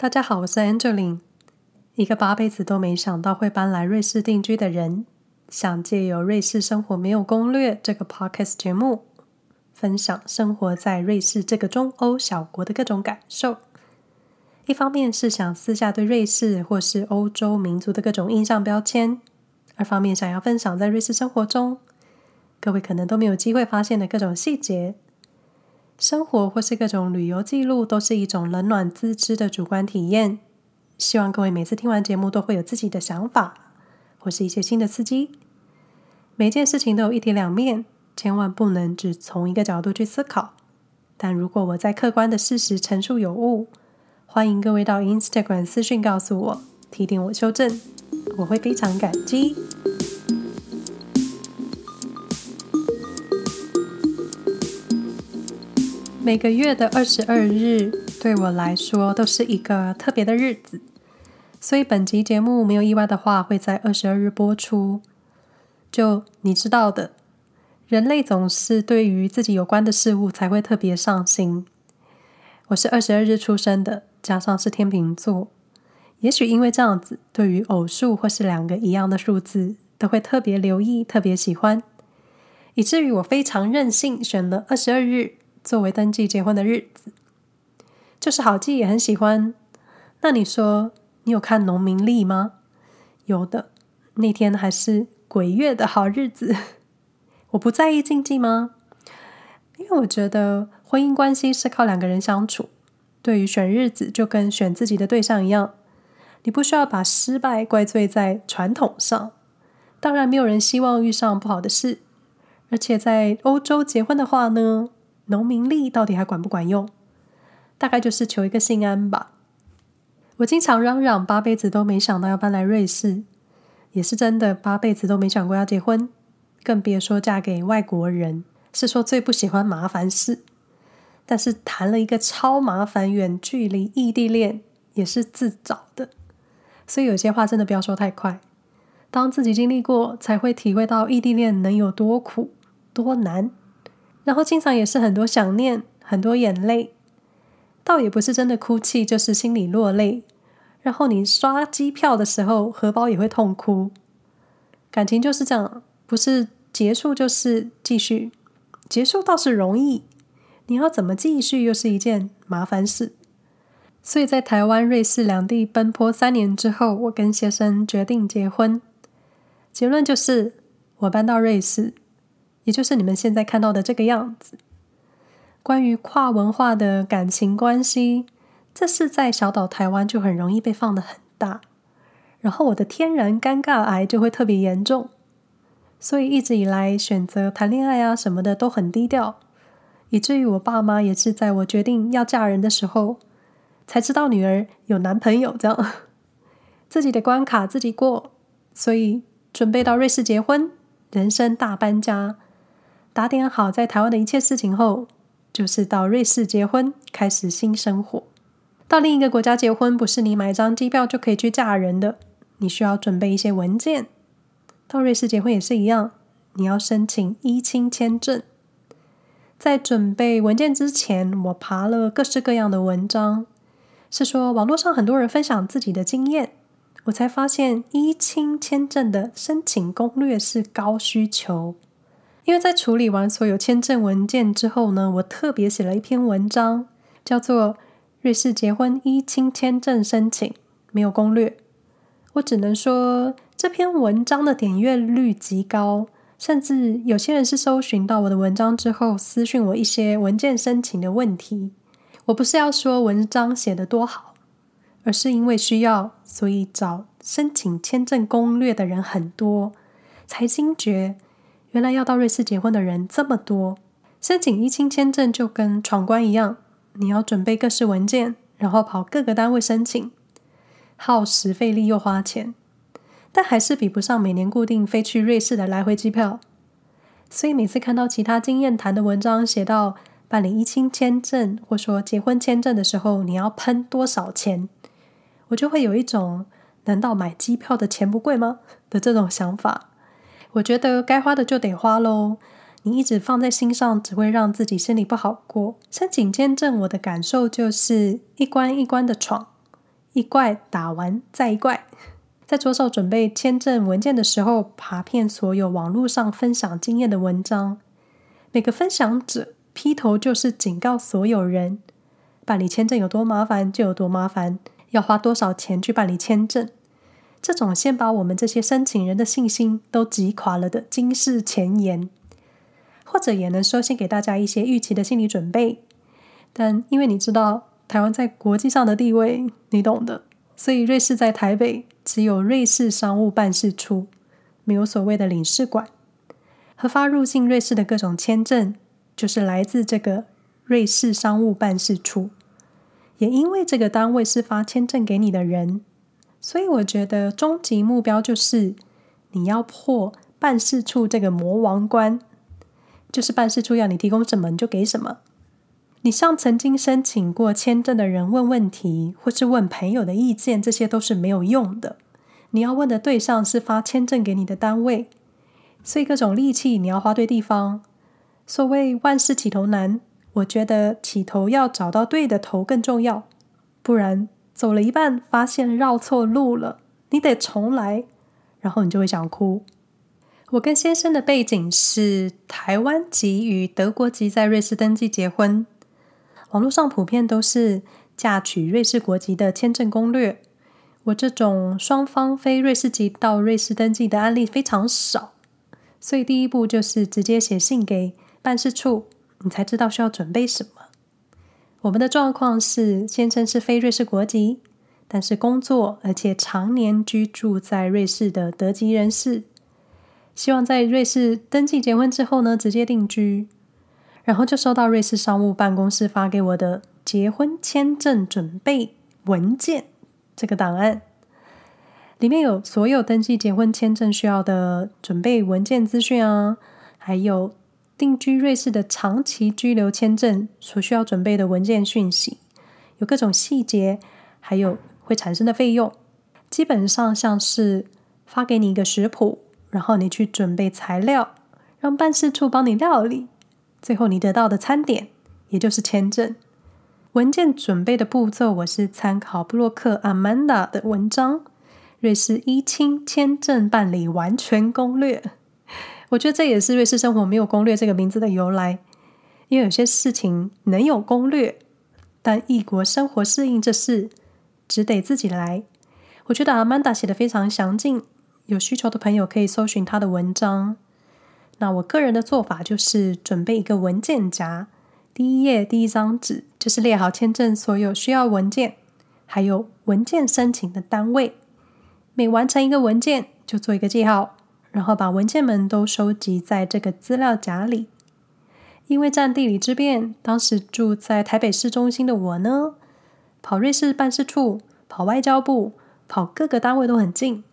大家好，我是 Angeline，一个八辈子都没想到会搬来瑞士定居的人，想借由《瑞士生活没有攻略》这个 Podcast 节目，分享生活在瑞士这个中欧小国的各种感受。一方面是想撕下对瑞士或是欧洲民族的各种印象标签，二方面想要分享在瑞士生活中各位可能都没有机会发现的各种细节。生活或是各种旅游记录，都是一种冷暖自知的主观体验。希望各位每次听完节目，都会有自己的想法，或是一些新的刺激。每件事情都有一体两面，千万不能只从一个角度去思考。但如果我在客观的事实陈述有误，欢迎各位到 Instagram 私讯告诉我，提点我修正，我会非常感激。每个月的二十二日对我来说都是一个特别的日子，所以本集节目没有意外的话会在二十二日播出。就你知道的，人类总是对于自己有关的事物才会特别上心。我是二十二日出生的，加上是天秤座，也许因为这样子，对于偶数或是两个一样的数字都会特别留意、特别喜欢，以至于我非常任性，选了二十二日。作为登记结婚的日子，就是好记也很喜欢。那你说，你有看农民历吗？有的，那天还是鬼月的好日子。我不在意禁忌吗？因为我觉得婚姻关系是靠两个人相处。对于选日子，就跟选自己的对象一样，你不需要把失败怪罪在传统上。当然，没有人希望遇上不好的事。而且在欧洲结婚的话呢？农民力到底还管不管用？大概就是求一个心安吧。我经常嚷嚷八辈子都没想到要搬来瑞士，也是真的，八辈子都没想过要结婚，更别说嫁给外国人。是说最不喜欢麻烦事，但是谈了一个超麻烦远距离异地恋，也是自找的。所以有些话真的不要说太快，当自己经历过，才会体会到异地恋能有多苦多难。然后经常也是很多想念，很多眼泪，倒也不是真的哭泣，就是心里落泪。然后你刷机票的时候，荷包也会痛哭。感情就是这样，不是结束就是继续。结束倒是容易，你要怎么继续又是一件麻烦事。所以在台湾、瑞士两地奔波三年之后，我跟先生决定结婚。结论就是，我搬到瑞士。也就是你们现在看到的这个样子。关于跨文化的感情关系，这是在小岛台湾就很容易被放得很大，然后我的天然尴尬癌就会特别严重，所以一直以来选择谈恋爱啊什么的都很低调，以至于我爸妈也是在我决定要嫁人的时候，才知道女儿有男朋友这样，自己的关卡自己过，所以准备到瑞士结婚，人生大搬家。打点好在台湾的一切事情后，就是到瑞士结婚，开始新生活。到另一个国家结婚，不是你买张机票就可以去嫁人的，你需要准备一些文件。到瑞士结婚也是一样，你要申请依亲签证。在准备文件之前，我爬了各式各样的文章，是说网络上很多人分享自己的经验，我才发现依亲签证的申请攻略是高需求。因为在处理完所有签证文件之后呢，我特别写了一篇文章，叫做《瑞士结婚依亲签证申请没有攻略》。我只能说这篇文章的点阅率极高，甚至有些人是搜寻到我的文章之后私讯我一些文件申请的问题。我不是要说文章写得多好，而是因为需要，所以找申请签证攻略的人很多，才惊觉。原来要到瑞士结婚的人这么多，申请一清签证就跟闯关一样，你要准备各式文件，然后跑各个单位申请，耗时费力又花钱，但还是比不上每年固定飞去瑞士的来回机票。所以每次看到其他经验谈的文章写到办理一清签证或说结婚签证的时候，你要喷多少钱，我就会有一种难道买机票的钱不贵吗的这种想法。我觉得该花的就得花喽，你一直放在心上，只会让自己心里不好过。申请签证，我的感受就是一关一关的闯，一怪打完再一怪。在着手准备签证文件的时候，爬遍所有网络上分享经验的文章，每个分享者劈头就是警告所有人：办理签证有多麻烦就有多麻烦，要花多少钱去办理签证。这种先把我们这些申请人的信心都击垮了的惊世前言，或者也能说先给大家一些预期的心理准备。但因为你知道台湾在国际上的地位，你懂的，所以瑞士在台北。只有瑞士商务办事处，没有所谓的领事馆。核发入境瑞士的各种签证，就是来自这个瑞士商务办事处。也因为这个单位是发签证给你的人，所以我觉得终极目标就是你要破办事处这个魔王关，就是办事处要你提供什么你就给什么。你向曾经申请过签证的人问问题，或是问朋友的意见，这些都是没有用的。你要问的对象是发签证给你的单位，所以各种力气你要花对地方。所谓万事起头难，我觉得起头要找到对的头更重要，不然走了一半发现绕错路了，你得重来，然后你就会想哭。我跟先生的背景是台湾籍与德国籍，在瑞士登记结婚。网络上普遍都是嫁娶瑞士国籍的签证攻略。我这种双方非瑞士籍到瑞士登记的案例非常少，所以第一步就是直接写信给办事处，你才知道需要准备什么。我们的状况是，先生是非瑞士国籍，但是工作而且常年居住在瑞士的德籍人士，希望在瑞士登记结婚之后呢，直接定居。然后就收到瑞士商务办公室发给我的结婚签证准备文件这个档案，里面有所有登记结婚签证需要的准备文件资讯啊，还有定居瑞士的长期居留签证所需要准备的文件讯息，有各种细节，还有会产生的费用。基本上像是发给你一个食谱，然后你去准备材料，让办事处帮你料理。最后，你得到的餐点，也就是签证文件准备的步骤，我是参考布洛克 Amanda 的文章《瑞士一清签证办理完全攻略》。我觉得这也是瑞士生活没有攻略这个名字的由来，因为有些事情能有攻略，但异国生活适应这事，只得自己来。我觉得 Amanda 写的非常详尽，有需求的朋友可以搜寻他的文章。那我个人的做法就是准备一个文件夹，第一页第一张纸就是列好签证所有需要文件，还有文件申请的单位。每完成一个文件就做一个记号，然后把文件们都收集在这个资料夹里。因为占地理之便，当时住在台北市中心的我呢，跑瑞士办事处、跑外交部、跑各个单位都很近，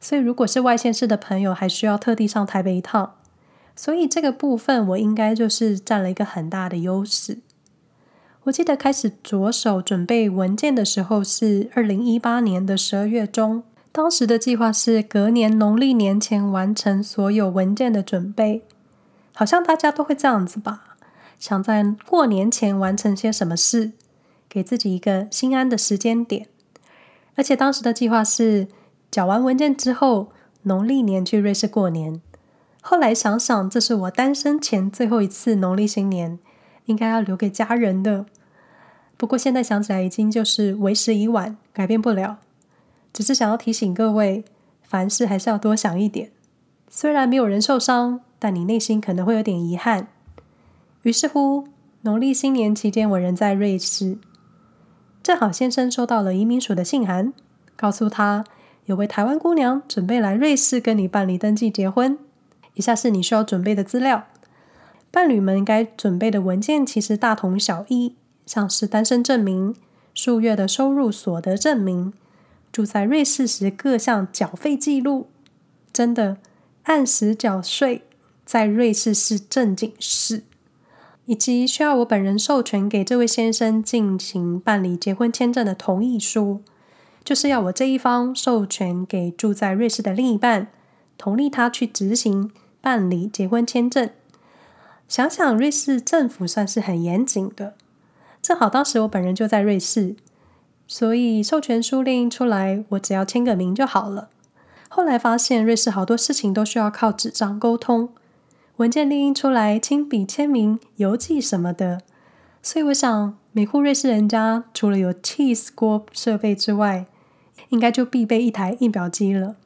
所以如果是外县市的朋友，还需要特地上台北一趟。所以这个部分我应该就是占了一个很大的优势。我记得开始着手准备文件的时候是二零一八年的十二月中，当时的计划是隔年农历年前完成所有文件的准备。好像大家都会这样子吧，想在过年前完成些什么事，给自己一个心安的时间点。而且当时的计划是缴完文件之后，农历年去瑞士过年。后来想想，这是我单身前最后一次农历新年，应该要留给家人的。不过现在想起来，已经就是为时已晚，改变不了。只是想要提醒各位，凡事还是要多想一点。虽然没有人受伤，但你内心可能会有点遗憾。于是乎，农历新年期间，我人在瑞士，正好先生收到了移民署的信函，告诉他有位台湾姑娘准备来瑞士跟你办理登记结婚。以下是你需要准备的资料。伴侣们该准备的文件其实大同小异，像是单身证明、数月的收入所得证明、住在瑞士时各项缴费记录，真的按时缴税，在瑞士是正经事，以及需要我本人授权给这位先生进行办理结婚签证的同意书，就是要我这一方授权给住在瑞士的另一半，同意他去执行。办理结婚签证，想想瑞士政府算是很严谨的。正好当时我本人就在瑞士，所以授权书列印出来，我只要签个名就好了。后来发现瑞士好多事情都需要靠纸张沟通，文件列印出来，亲笔签名、邮寄什么的。所以我想，每户瑞士人家除了有 cheese 锅设备之外，应该就必备一台印表机了。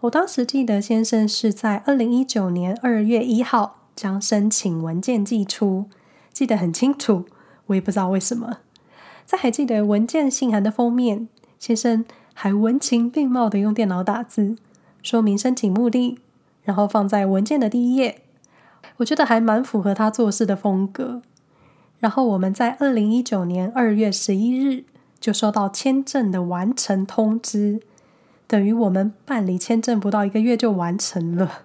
我当时记得先生是在二零一九年二月一号将申请文件寄出，记得很清楚。我也不知道为什么。在还记得文件信函的封面，先生还文情并茂的用电脑打字，说明申请目的，然后放在文件的第一页。我觉得还蛮符合他做事的风格。然后我们在二零一九年二月十一日就收到签证的完成通知，等于我们办理签证不到一个月就完成了。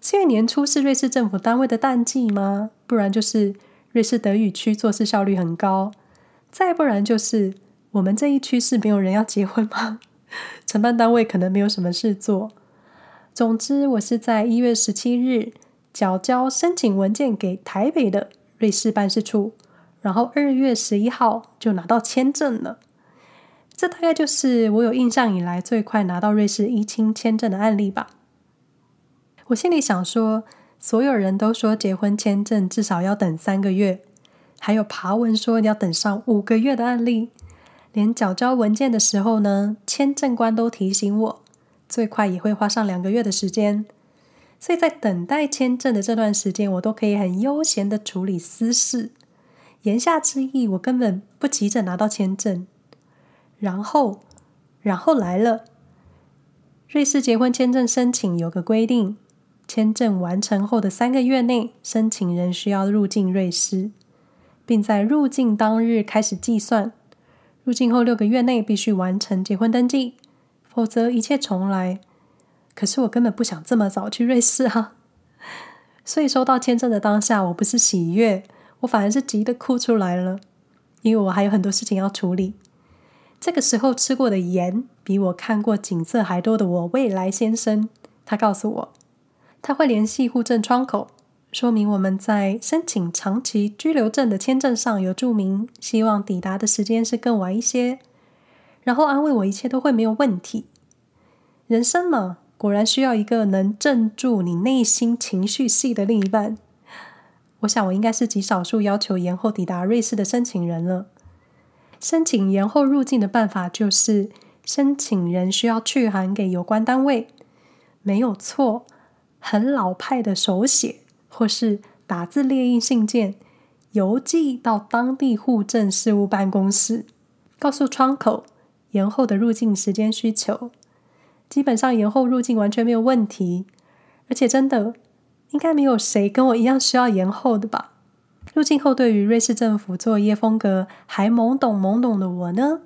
是因为年初是瑞士政府单位的淡季吗？不然就是瑞士德语区做事效率很高。再不然就是我们这一区是没有人要结婚吗？承办单位可能没有什么事做。总之，我是在一月十七日缴交申请文件给台北的瑞士办事处，然后二月十一号就拿到签证了。这大概就是我有印象以来最快拿到瑞士依亲签证的案例吧。我心里想说，所有人都说结婚签证至少要等三个月。还有爬文说你要等上五个月的案例，连缴交文件的时候呢，签证官都提醒我，最快也会花上两个月的时间。所以在等待签证的这段时间，我都可以很悠闲的处理私事。言下之意，我根本不急着拿到签证。然后，然后来了，瑞士结婚签证申请有个规定，签证完成后的三个月内，申请人需要入境瑞士。并在入境当日开始计算，入境后六个月内必须完成结婚登记，否则一切重来。可是我根本不想这么早去瑞士啊！所以收到签证的当下，我不是喜悦，我反而是急得哭出来了，因为我还有很多事情要处理。这个时候吃过的盐，比我看过景色还多的我未来先生，他告诉我，他会联系户政窗口。说明我们在申请长期居留证的签证上有注明，希望抵达的时间是更晚一些，然后安慰我一切都会没有问题。人生嘛，果然需要一个能镇住你内心情绪戏的另一半。我想我应该是极少数要求延后抵达瑞士的申请人了。申请延后入境的办法就是，申请人需要去函给有关单位，没有错，很老派的手写。或是打字列印信件，邮寄到当地户政事务办公室，告诉窗口延后的入境时间需求。基本上延后入境完全没有问题，而且真的应该没有谁跟我一样需要延后的吧？入境后，对于瑞士政府作业风格还懵懂懵懂的我呢，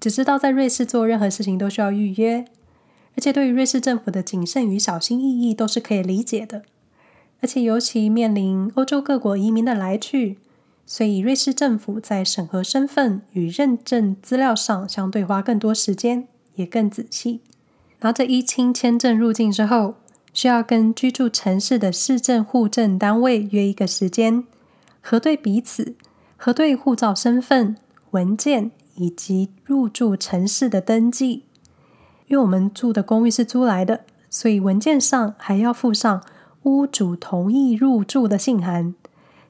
只知道在瑞士做任何事情都需要预约，而且对于瑞士政府的谨慎与小心翼翼都是可以理解的。而且尤其面临欧洲各国移民的来去，所以瑞士政府在审核身份与认证资料上相对花更多时间，也更仔细。拿着依亲签证入境之后，需要跟居住城市的市政户政单位约一个时间，核对彼此，核对护照身份、文件以及入住城市的登记。因为我们住的公寓是租来的，所以文件上还要附上。屋主同意入住的信函，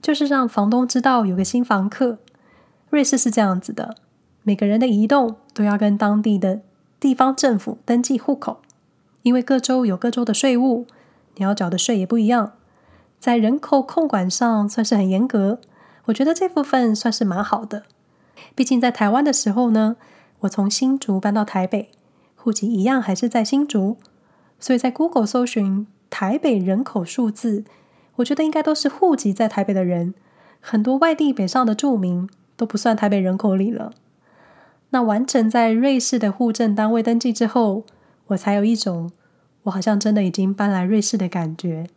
就是让房东知道有个新房客。瑞士是这样子的，每个人的移动都要跟当地的地方政府登记户口，因为各州有各州的税务，你要缴的税也不一样。在人口控管上算是很严格，我觉得这部分算是蛮好的。毕竟在台湾的时候呢，我从新竹搬到台北，户籍一样还是在新竹，所以在 Google 搜寻。台北人口数字，我觉得应该都是户籍在台北的人，很多外地北上的住民都不算台北人口里了。那完成在瑞士的户政单位登记之后，我才有一种我好像真的已经搬来瑞士的感觉。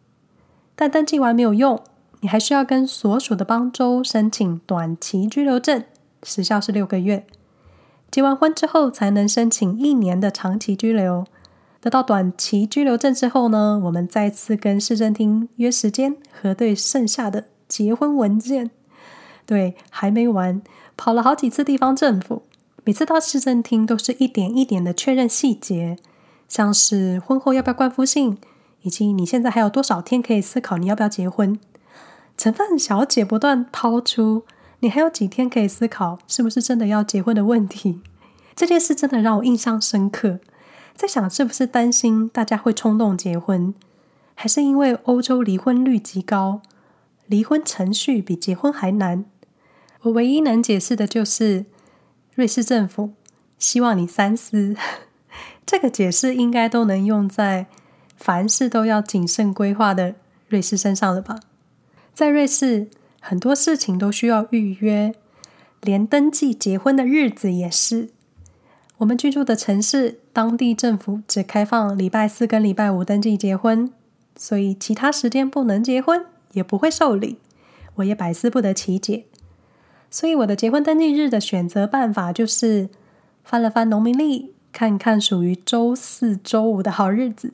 但登记完没有用，你还需要跟所属的邦州申请短期居留证，时效是六个月。结完婚之后才能申请一年的长期居留。得到短期居留证之后呢，我们再次跟市政厅约时间核对剩下的结婚文件。对，还没完，跑了好几次地方政府，每次到市政厅都是一点一点的确认细节，像是婚后要不要冠夫姓，以及你现在还有多少天可以思考你要不要结婚。承办小姐不断抛出你还有几天可以思考是不是真的要结婚的问题，这件事真的让我印象深刻。在想是不是担心大家会冲动结婚，还是因为欧洲离婚率极高，离婚程序比结婚还难？我唯一能解释的就是瑞士政府希望你三思。这个解释应该都能用在凡事都要谨慎规划的瑞士身上了吧？在瑞士，很多事情都需要预约，连登记结婚的日子也是。我们居住的城市，当地政府只开放礼拜四跟礼拜五登记结婚，所以其他时间不能结婚，也不会受理。我也百思不得其解。所以我的结婚登记日的选择办法就是翻了翻农民历，看看属于周四、周五的好日子。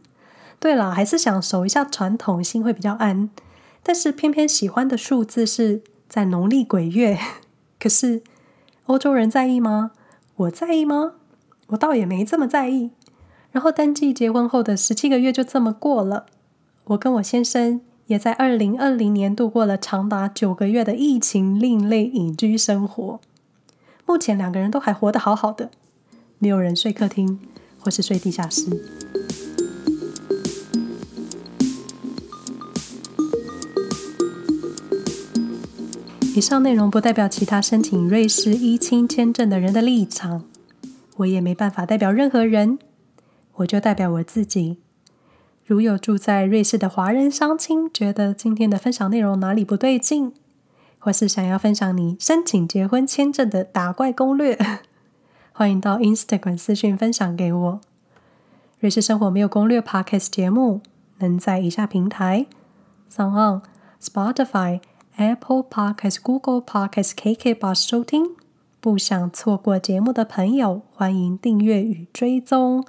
对了，还是想守一下传统，心会比较安。但是偏偏喜欢的数字是在农历鬼月，可是欧洲人在意吗？我在意吗？我倒也没这么在意。然后登记结婚后的十七个月就这么过了，我跟我先生也在二零二零年度过了长达九个月的疫情另类隐居生活。目前两个人都还活得好好的，没有人睡客厅或是睡地下室。以上内容不代表其他申请瑞士依亲签证的人的立场，我也没办法代表任何人，我就代表我自己。如有住在瑞士的华人乡亲觉得今天的分享内容哪里不对劲，或是想要分享你申请结婚签证的打怪攻略，欢迎到 Instagram 私讯分享给我。瑞士生活没有攻略 Podcast 节目能在以下平台：Sound、Spotify。Apple Podcast、Google Podcast、KKBOX 收听，不想错过节目的朋友，欢迎订阅与追踪。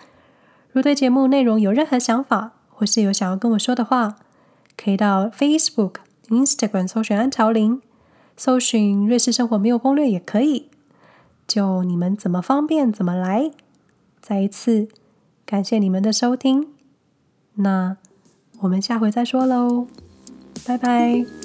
如对节目内容有任何想法，或是有想要跟我说的话，可以到 Facebook、Instagram 搜寻安朝林，搜寻瑞士生活没有攻略也可以。就你们怎么方便怎么来。再一次感谢你们的收听，那我们下回再说喽，拜拜。